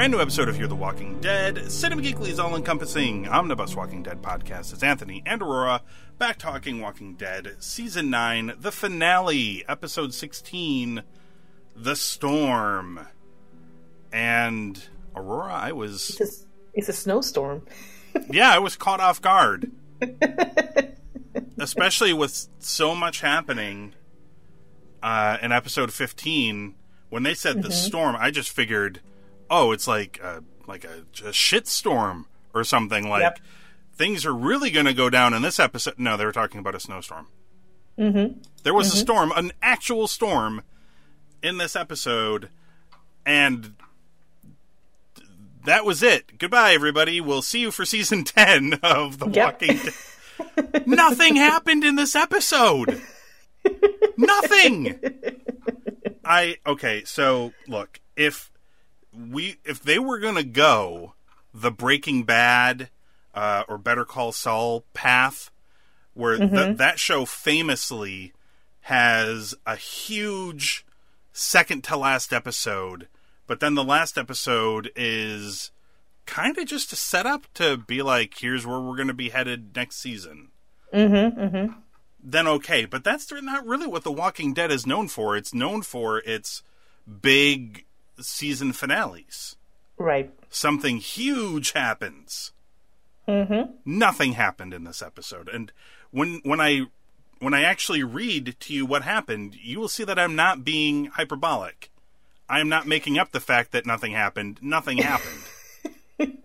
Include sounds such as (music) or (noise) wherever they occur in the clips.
Brand new episode of Hear the Walking Dead, Cinema Geekly's all encompassing omnibus Walking Dead podcast. It's Anthony and Aurora back talking Walking Dead, Season 9, the finale, Episode 16, The Storm. And Aurora, I was. It's a, it's a snowstorm. (laughs) yeah, I was caught off guard. Especially with so much happening uh, in Episode 15. When they said the storm, I just figured oh, it's like a, like a, a shit storm or something. Like Yep. things are really going to go down in this episode. No, they were talking about a snowstorm. Mm-hmm. There was a storm, an actual storm, in this episode, and that was it. Goodbye, everybody. We'll see you for season (laughs) ten of The Yep. Walking Dead. Nothing happened in this episode. Nothing. (laughs) I okay. So look, if we if they were gonna go the Breaking Bad uh, or Better Call Saul path, where th- that show famously has a huge second to last episode, but then the last episode is kind of just a setup to be like, here's where we're going to be headed next season. Mm-hmm. Mm-hmm. Then okay, but that's not really what The Walking Dead is known for. It's known for its big season finales. Right. Something huge happens. Mm-hmm. Nothing happened in this episode, and when when I when I actually read to you what happened, you will see that I'm not being hyperbolic. I am not making up the fact that nothing happened. Nothing (laughs) happened.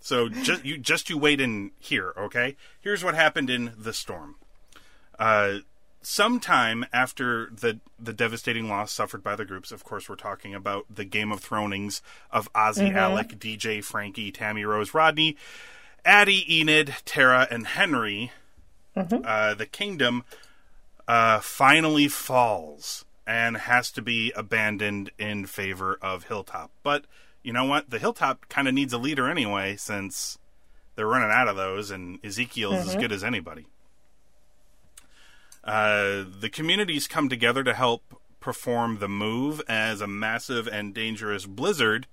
so just you just you wait in here, okay? Here's what happened in the storm. Uh, sometime after the the devastating loss suffered by the groups, of course, we're talking about the Game of Thronings of Ozzy, Alec, DJ, Frankie, Tammy, Rose, Rodney, Addie, Enid, Tara, and Henry. Uh, the kingdom uh, finally falls and has to be abandoned in favor of Hilltop. But you know what? The Hilltop kind of needs a leader anyway, since they're running out of those, and Ezekiel's as good as anybody. Uh, the communities come together to help perform the move as a massive and dangerous blizzard.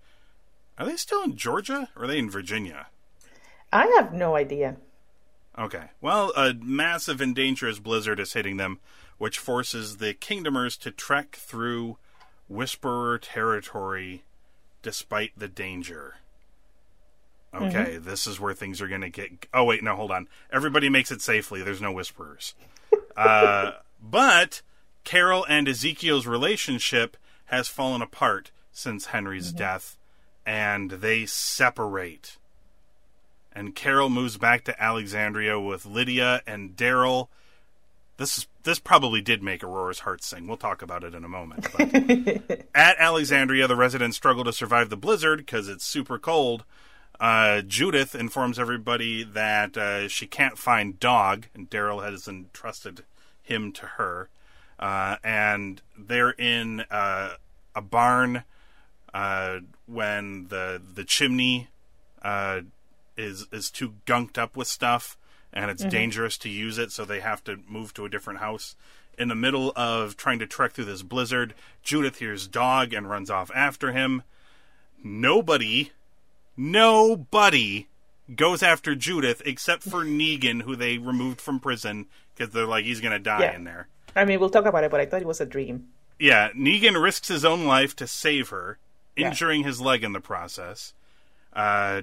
Are they still in Georgia or are they in Virginia? I have no idea. Okay. Well, a massive and dangerous blizzard is hitting them, which forces the Kingdomers to trek through Whisperer territory despite the danger. Okay, this is where things are going to get. Oh, wait, no, hold on. Everybody makes it safely. There's no Whisperers. Uh, but Carol and Ezekiel's relationship has fallen apart since Henry's death, and they separate and Carol moves back to Alexandria with Lydia and Daryl. This is this probably did make Aurora's heart sing. We'll talk about it in a moment. But (laughs) at Alexandria, the residents struggle to survive the blizzard because it's super cold. Uh, Judith informs everybody that uh, she can't find Dog, and Daryl has entrusted him to her. Uh, and they're in uh, a barn uh, when the the chimney uh, is is too gunked up with stuff and it's dangerous to use it so they have to move to a different house. In the middle of trying to trek through this blizzard judith hears dog and runs off after him. Nobody nobody goes after judith except for negan who they removed from prison because they're like he's gonna die Yeah. in there I mean, we'll talk about it, but I thought it was a dream. yeah, Negan risks his own life to save her, Yeah. injuring his leg in the process. Uh,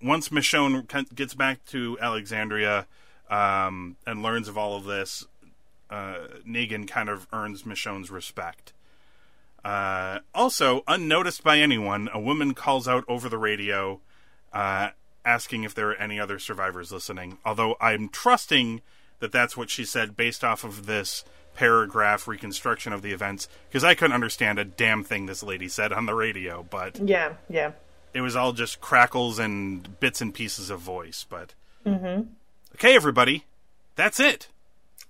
once Michonne gets back to Alexandria um, and learns of all of this, uh, Negan kind of earns Michonne's respect. Uh, also, unnoticed by anyone, a woman calls out over the radio, uh, asking if there are any other survivors listening. Although I'm trusting that that's what she said based off of this paragraph reconstruction of the events because I couldn't understand a damn thing this lady said on the radio, but Yeah, yeah. it was all just crackles and bits and pieces of voice. But Mm-hmm. okay, everybody, that's it.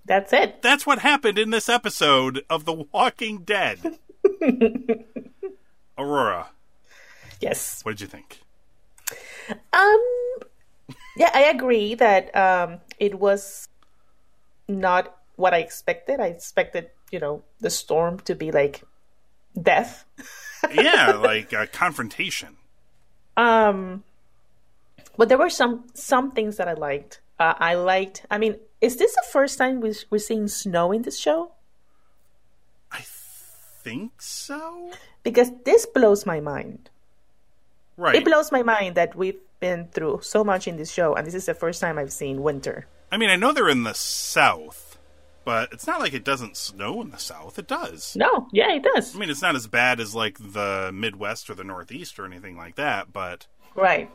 That's it. That's what happened in this episode of The Walking Dead. (laughs) (laughs) Aurora, Yes. what did you think? Um yeah, I agree that um it was not what I expected. I expected, you know, the storm to be like death. (laughs) Yeah, like a confrontation. Um but there were some some things that I liked. Uh, I liked I mean, is this the first time we we're seeing snow in this show? Think so. Because this blows my mind. Right. It blows my mind that we've been through so much in this show and this is the first time I've seen winter. I mean, I know they're in the south, but it's not like it doesn't snow in the south. It does. No, yeah, it does. I mean, it's not as bad as like the Midwest or the Northeast or anything like that, but Right.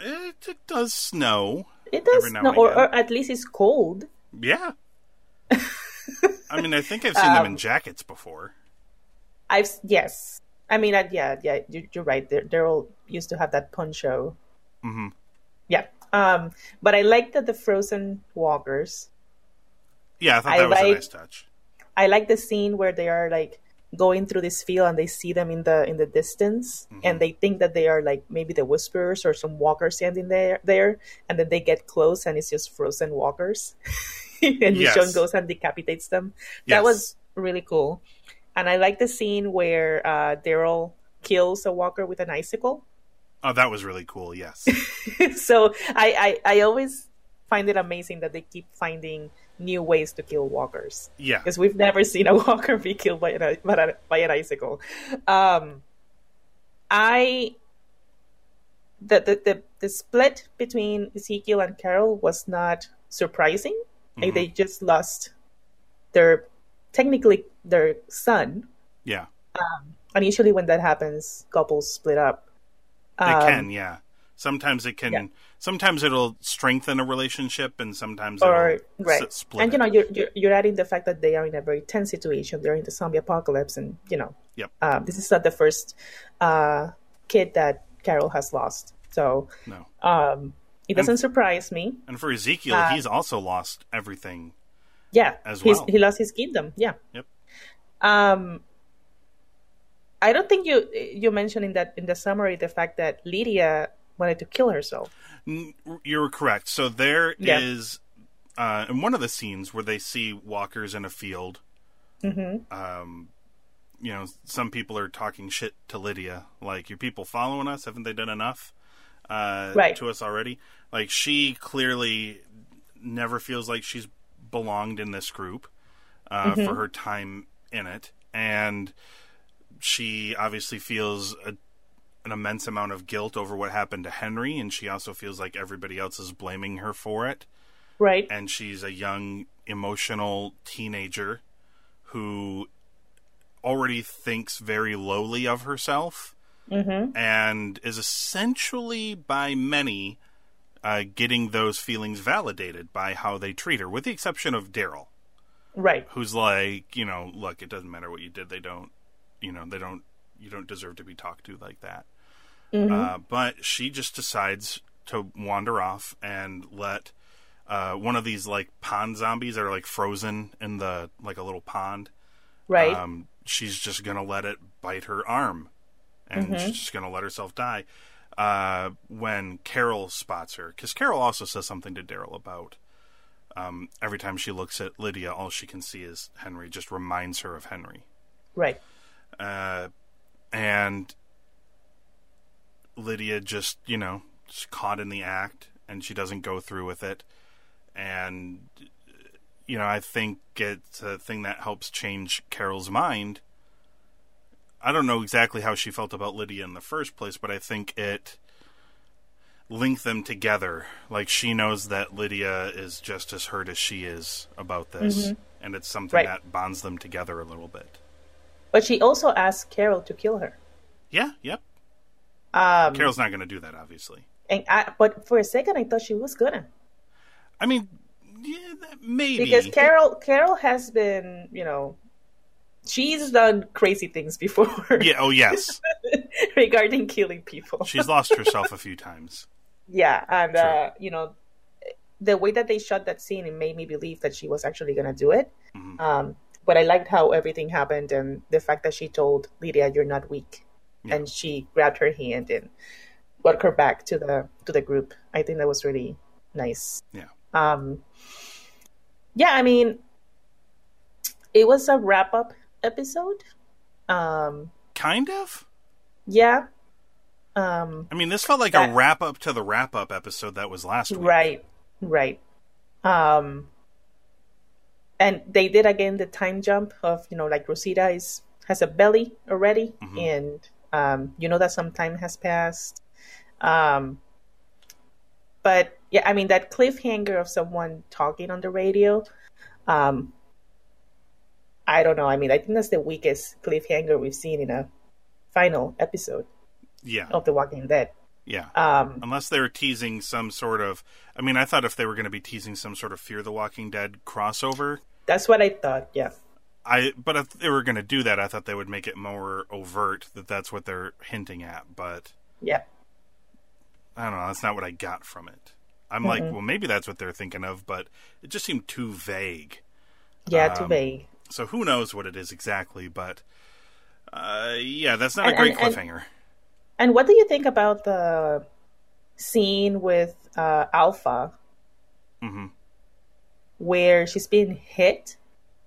it, it does snow. It does, Every now no, and or, or at least it's cold. Yeah. (laughs) I mean, I think I've seen them Um, in jackets before. I've yes, I mean, I, yeah, yeah, you, you're right. All used to have that poncho. Mhm. Yeah, um, but I like that the frozen walkers. Yeah, I thought I that was a like- nice touch. I like the scene where they are like going through this field and they see them in the in the distance Mm-hmm. and they think that they are like maybe the whisperers or some walkers standing there there and then they get close and it's just frozen walkers (laughs) and Yes. Michonne goes and decapitates them Yes. that was really cool and i like the scene where uh, daryl kills a walker with an icicle Oh, that was really cool. Yes. (laughs) so I, I i always find it amazing that they keep finding new ways to kill walkers Yeah. because we've never (laughs) seen a walker be killed by an by, an- by an icicle. Um, I the, the the the split between Ezekiel and Carol was not surprising. Like, Mhm. they just lost their technically their son, Yeah. and usually when that happens, couples split up. They Um, can, yeah. Sometimes it can. yeah. Sometimes it'll strengthen a relationship, and sometimes or it'll right s- split. and you know you're, you're you're adding the fact that they are in a very tense situation they're in the zombie apocalypse and you know Yep. um, this is not the first uh, kid that carol has lost so no. um, it doesn't surprise me And for Ezekiel, uh, he's also lost everything. Yeah As well. he lost his kingdom yeah Yep. um i don't think you you mentioned in that in the summary the fact that lydia wanted to kill herself You're correct. So there is Yeah. uh, in one of the scenes where they see walkers in a field. mm-hmm. Um, you know, some people are talking shit to Lydia, like, "Your people following us? Haven't they done enough uh, Right. to us already?" Like, she clearly never feels like she's belonged in this group uh, Mm-hmm. for her time in it, and she obviously feels a an immense amount of guilt over what happened to Henry, and she also feels like everybody else is blaming her for it. right And she's a young, emotional teenager who already thinks very lowly of herself mm-hmm. and is essentially, by many, uh, getting those feelings validated by how they treat her, with the exception of Daryl, right who's like, you know, look, it doesn't matter what you did, they don't, you know, they don't, you don't deserve to be talked to like that. Uh, but she just decides to wander off and let uh, one of these like pond zombies that are like frozen in the like a little pond. right Um, she's just gonna let it bite her arm, and she's just gonna let herself die. Uh, when Carol spots her, because Carol also says something to Daryl about um, every time she looks at Lydia, all she can see is Henry. Just reminds her of Henry right uh, and Lydia just you know is caught in the act, and she doesn't go through with it, and you know I think it's a thing that helps change Carol's mind. I don't know exactly how she felt about Lydia in the first place, but I think it linked them together. Like she knows that Lydia is just as hurt as she is about this, and it's something Right. that bonds them together a little bit. but she also asked carol to kill her Yeah, yep. um Carol's not going to do that, obviously. and I, but for a second i thought she was gonna I mean, yeah, that- maybe because Carol Carol has been, you know, she's done crazy things before Yeah. Oh yes, (laughs) regarding killing people. she's lost herself a few times. Yeah, and uh, you know, the way that they shot that scene, it made me believe that she was actually going to do it. Mhm. Um, but I liked how everything happened and the fact that she told Lydia, "You're not weak," Yeah. and she grabbed her hand and brought her back to the to the group. I think that was really nice. Yeah. Um, yeah, I mean, it was a wrap up episode. Um, Kind of. yeah. Um, I mean, this felt like a wrap up to the wrap up episode that was last week. Right, right. Um, and they did again the time jump of you know like Rosita is has a belly already, Mhm. and um, you know that some time has passed. Um, but yeah, I mean that cliffhanger of someone talking on the radio. Um, I don't know. I mean, I think that's the weakest cliffhanger we've seen in a final episode Yeah. of The Walking Dead. Yeah. Um, Unless they're teasing some sort of. I mean, I thought if they were going to be teasing some sort of Fear the Walking Dead crossover, that's what I thought. Yeah. I. But if they were going to do that, I thought they would make it more overt that that's what they're hinting at. But Yeah. I don't know. That's not what I got from it. I'm like, well, maybe that's what they're thinking of, but it just seemed too vague. Yeah, too Um, vague. So who knows what it is exactly? But uh, yeah, that's not And- a great and- and- cliffhanger. And what do you think about the scene with uh, Alpha hmm where she's being hit?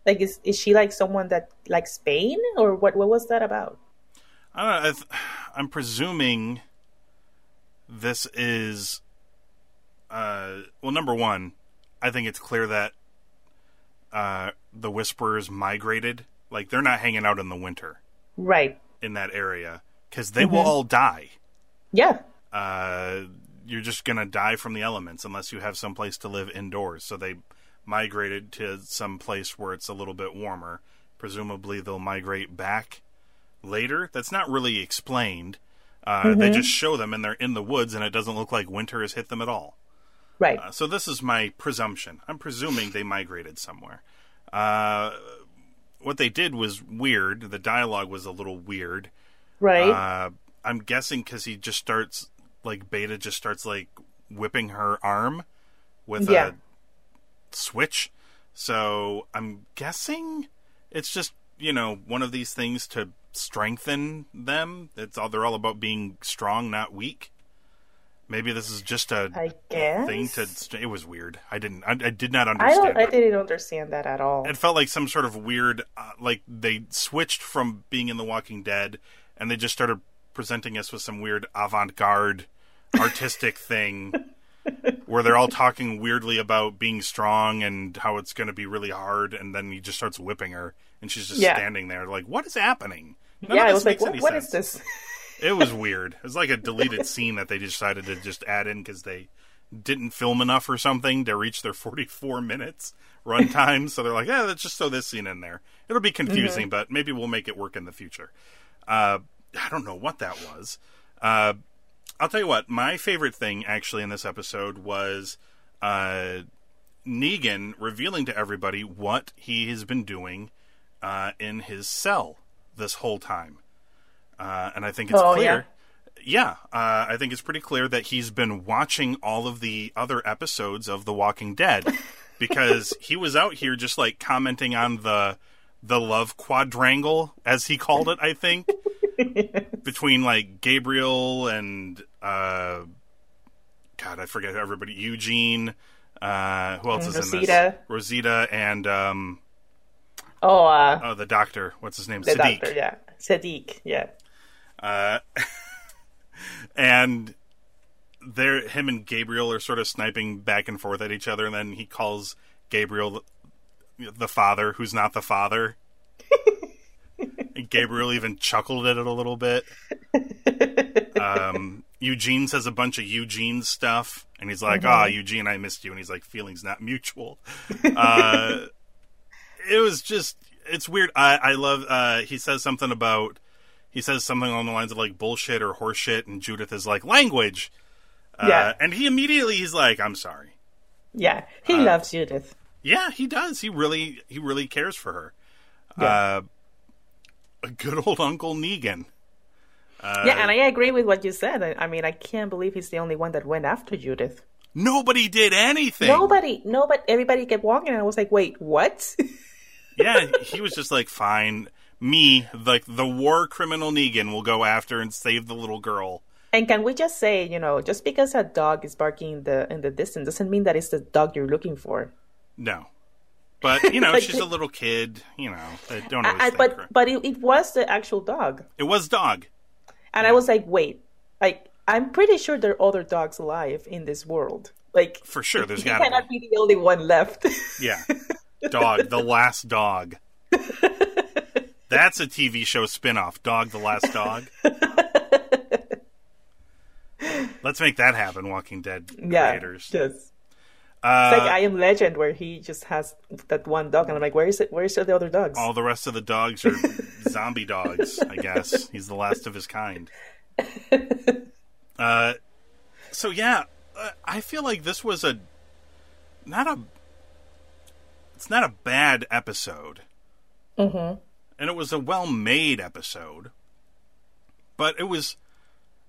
Like, is is she like someone that likes pain, or what? What was that about? I don't know. I th- (sighs) I'm presuming this is, uh, well, number one, I think it's clear that uh, the Whisperers migrated. Like they're not hanging out in the winter Right. in that area because they will all die. Yeah. Uh, you're just gonna die from the elements unless you have some place to live indoors. So they migrated to some place where it's a little bit warmer. Presumably, they'll migrate back later. That's not really explained. Uh, They just show them and they're in the woods, and it doesn't look like winter has hit them at all. Right. Uh, so this is my presumption. I'm presuming they migrated somewhere. Uh, what they did was weird. The dialogue was a little weird. right. Uh, I'm guessing because he just starts like Beta just starts like whipping her arm with Yeah. a switch. So I'm guessing it's just you know one of these things to strengthen them. It's all they're all about being strong, not weak. Maybe this is just a I guess. thing to. It was weird. I didn't. I, I did not I understand. don't. I didn't understand that at all. It felt like some sort of weird, uh, like they switched from being in The Walking Dead, and they just started presenting us with some weird avant-garde, artistic (laughs) thing, where they're all talking weirdly about being strong and how it's going to be really hard, and then he just starts whipping her, and she's just Yeah. standing there, like, what is happening? None yeah, I was like, what, any sense. this? It was weird. It was like a deleted scene that they decided to just add in because they didn't film enough or something to reach their 44 minutes runtime. so they're like, yeah, let's just throw this scene in there. It'll be confusing, but maybe we'll make it work in the future. Uh, I don't know what that was. Uh, I'll tell you what, my favorite thing actually in this episode was uh, Negan revealing to everybody what he has been doing uh, in his cell this whole time. Uh, and I think it's Oh, clear. Yeah, uh, I think it's pretty clear that he's been watching all of the other episodes of The Walking Dead (laughs) because he was out here just like commenting on the the love quadrangle, as he called it. I think (laughs) between like Gabriel and uh, God, I forget everybody. Eugene. Uh, who else is in Rosita. this? Rosita and um, oh, uh, oh, the doctor. What's his name? the Sadiq. doctor. Yeah, Sadiq. Yeah. Uh, (laughs) and there, him and Gabriel are sort of sniping back and forth at each other, and then he calls Gabriel the, the father, who's not the father. and Gabriel even chuckled at it a little bit. Um, Eugene says a bunch of Eugene stuff, and he's like, "Ah, Eugene, I missed you," and he's like, "Feelings not mutual." Uh, (laughs) it was just, it's weird. I, I love. Uh, he says something about he says something along the lines of like bullshit or horseshit, and Judith is like language. Uh, Yeah. and he immediately he's like, "I'm sorry," Yeah, he uh, loves Judith. Yeah, he does. He really he really cares for her. Yeah. Uh, a good old Uncle Negan. Uh, yeah, and I agree with what you said. I, I, mean, I can't believe he's the only one that went after Judith. Nobody did anything. Nobody, nobody, everybody kept walking, and I was like, wait, what? (laughs) yeah, he was just like, fine. Me, like the war criminal Negan, will go after and save the little girl. And can we just say, you know, just because a dog is barking in the in the distance doesn't mean that it's the dog you're looking for. No, but you know, (laughs) like, she's a little kid. You know, I don't always I, but her. but it, it, was the actual dog. It was dog. And yeah. I was like, wait, like I'm pretty sure there are other dogs alive in this world. Like for sure, there's (laughs) got cannot be. be the only one left. yeah, dog, the last dog. That's a TV show spinoff. Dog, the last dog. (laughs) Let's make that happen, Walking Dead creators. Yeah, yes. Uh, it's like I Am Legend, where he just has that one dog, and I'm like, where is it? Where is the other dogs? All the rest of the dogs are (laughs) zombie dogs. I guess he's the last of his kind. (laughs) Uh, so yeah, uh, I feel like this was a not a it's not a bad episode, mm-hmm. And it was a well-made episode, but it was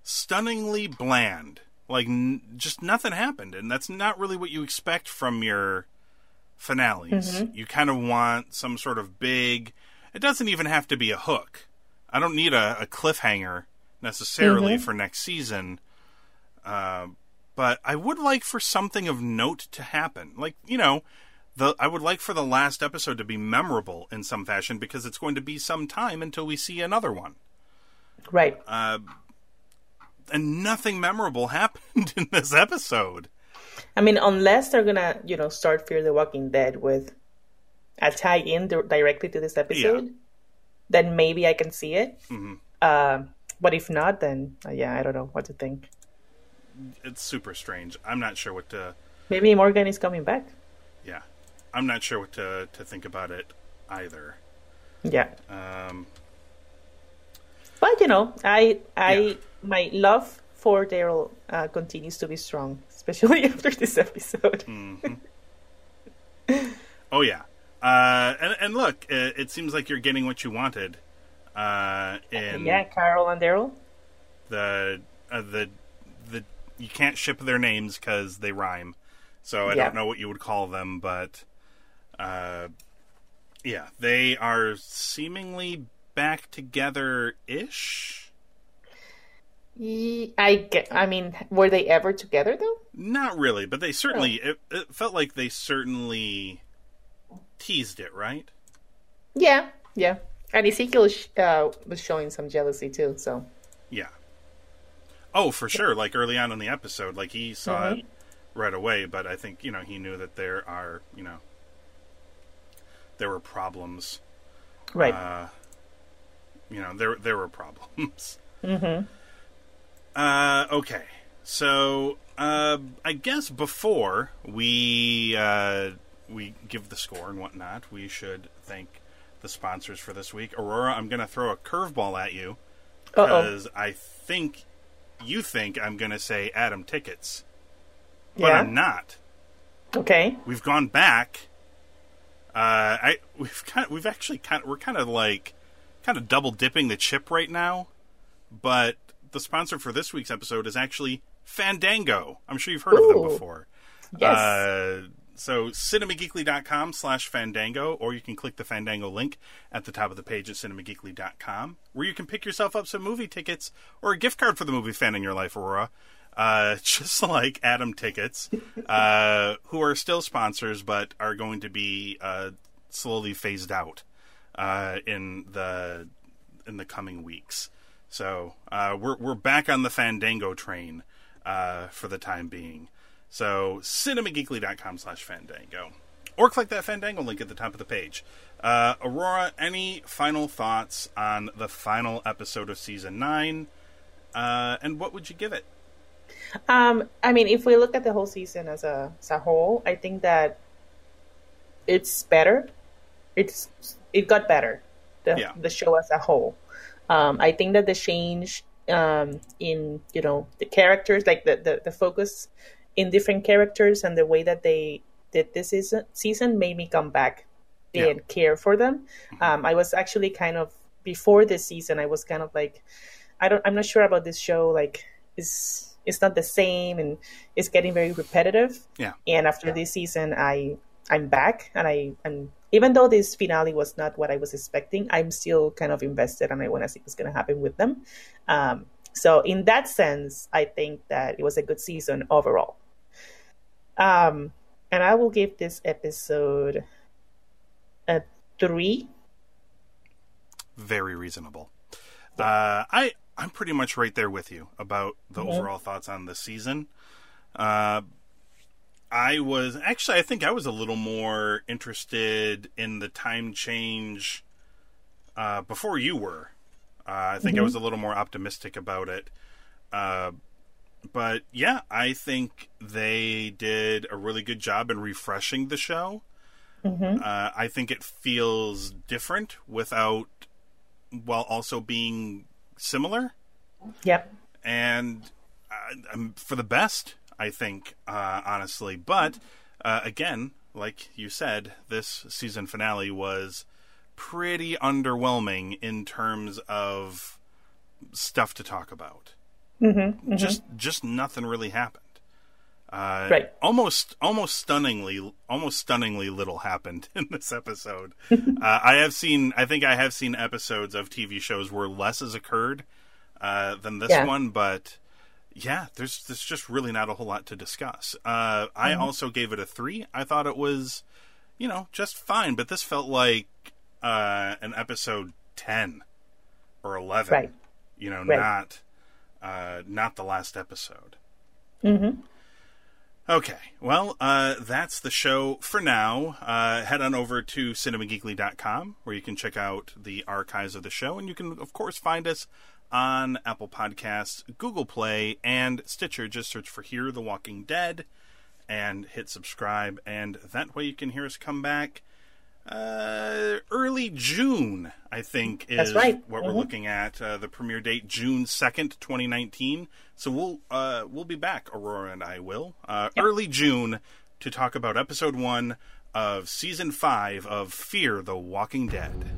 stunningly bland. Like n- just nothing happened, and that's not really what you expect from your finales. Mm-hmm. You kind of want some sort of big. It doesn't even have to be a hook. I don't need a, a cliffhanger necessarily mm-hmm. for next season. Uh, but I would like for something of note to happen. Like you know, the I would like for the last episode to be memorable in some fashion because it's going to be some time until we see another one. Right. Uh, and nothing memorable (laughs) happened in this episode. I mean, unless they're gonna, you know, start Fear the Walking Dead with a tie in directly to this episode, yeah. then maybe I can see it. Mm-hmm. Uh, but if not, then uh, yeah, I don't know what to think. It's super strange. I'm not sure what to. Maybe Morgan is coming back. Yeah, I'm not sure what to to think about it either. Yeah. Um. But you know, I I yeah my love for Daryl uh, continues to be strong, (laughs) especially after this episode. mm-hmm. Oh yeah, uh, and and look, it, it, seems like you're getting what you wanted. Uh, in yeah, Carol and Daryl. The uh, the the you can't ship their names because they rhyme, so I yeah. don't know what you would call them, but uh, yeah, they are seemingly back together ish. I get. I mean, were they ever together though? Not really, but they certainly. Oh. It, it, felt like they certainly teased it, right? Yeah, yeah. And Ezekiel uh, was showing some jealousy too. So. Yeah. Oh, for sure. Like early on in the episode, like he saw mm-hmm. it right away, but I think you know he knew that there are you know there were problems. Right. Uh, you know there there were problems. (laughs) Mm-hmm. Uh, okay. So, uh, I guess before we uh, we give the score and whatnot, we should thank the sponsors for this week. Aurora, I'm going to throw a curveball at you because I think you think I'm going to say Atom tickets, but yeah. I'm not. Okay. We've gone back. Uh, I we've kind of, we've actually kind of, we're kind of like kind of double dipping the chip right now, but the sponsor for this week's episode is actually Fandango. I'm sure you've heard Ooh. of them before. Yes. Uh, so cinemageekly.com slash fandango or you can click the fandango link at the top of the page at cinemageekly.com where you can pick yourself up some movie tickets or a gift card for the movie fan in your life aurora uh, (laughs) just like Atom Tickets, uh, who are still sponsors but are going to be uh, slowly phased out uh, in the in the coming weeks. So uh, we're we're back on the Fandango train uh, for the time being. So cinemageekly.com slash Fandango. Or click that Fandango link at the top of the page. Aurora, any final thoughts on the final episode of season nine? And what would you give it? Um, I mean, if we look at the whole season as a as a whole, I think that it's better. It's it got better. The yeah. the show as a whole. Um, I think that the change um, in you know the characters, like the, the, the focus in different characters and the way that they did this season, season made me come back and care for them. Um, I was actually kind of before this season. I was kind of like, I don't. I'm not sure about this show. Like, it's it's not the same and it's getting very repetitive. Yeah. And after this season, I I'm back and I am even though this finale was not what I was expecting, I'm still kind of invested and I want to see what's going to happen with them. Um, so in that sense, I think that it was a good season overall. Um, and I will give this episode a three. Very reasonable. Uh, I I'm pretty much right there with you about the Mhm. overall thoughts on the season. Uh, I was actually I think I was a little more interested in the time change uh, before you were. Uh, I think I was a little more optimistic about it. Uh, but yeah, I think they did a really good job in refreshing the show. Mm-hmm. Uh, I think it feels different without, while also being similar, Yep. and uh, um, for the best, I think, uh, honestly. But uh, again, like you said, this season finale was pretty underwhelming in terms of stuff to talk about. Mm-hmm. Just, just nothing really happened. Uh, Right. Almost, almost stunningly, almost stunningly little happened (laughs) in this episode. uh, I have seen, I think I have seen episodes of TV shows where less has occurred uh, than this Yeah. one, but yeah, there's there's just really not a whole lot to discuss. Uh, I Mm-hmm. also gave it a three. I thought it was, you know, just fine, but this felt like uh, an episode ten or eleven. Right. You know, Right. not uh, not the last episode. Mm-hmm. Okay, well, uh, that's the show for now. Uh, head on over to cinemageekly.com where you can check out the archives of the show, and you can, of course, find us on Apple Podcasts, Google Play, and Stitcher. Just search for Hear the Walking Dead and hit subscribe, and that way you can hear us come back uh, early June, I think, is right. what we're Mhm. looking at. Uh, the premiere date, June second, twenty nineteen. So we'll uh, we'll be back, Aurora and I will, uh, early June, to talk about episode one of season five of Fear the Walking Dead.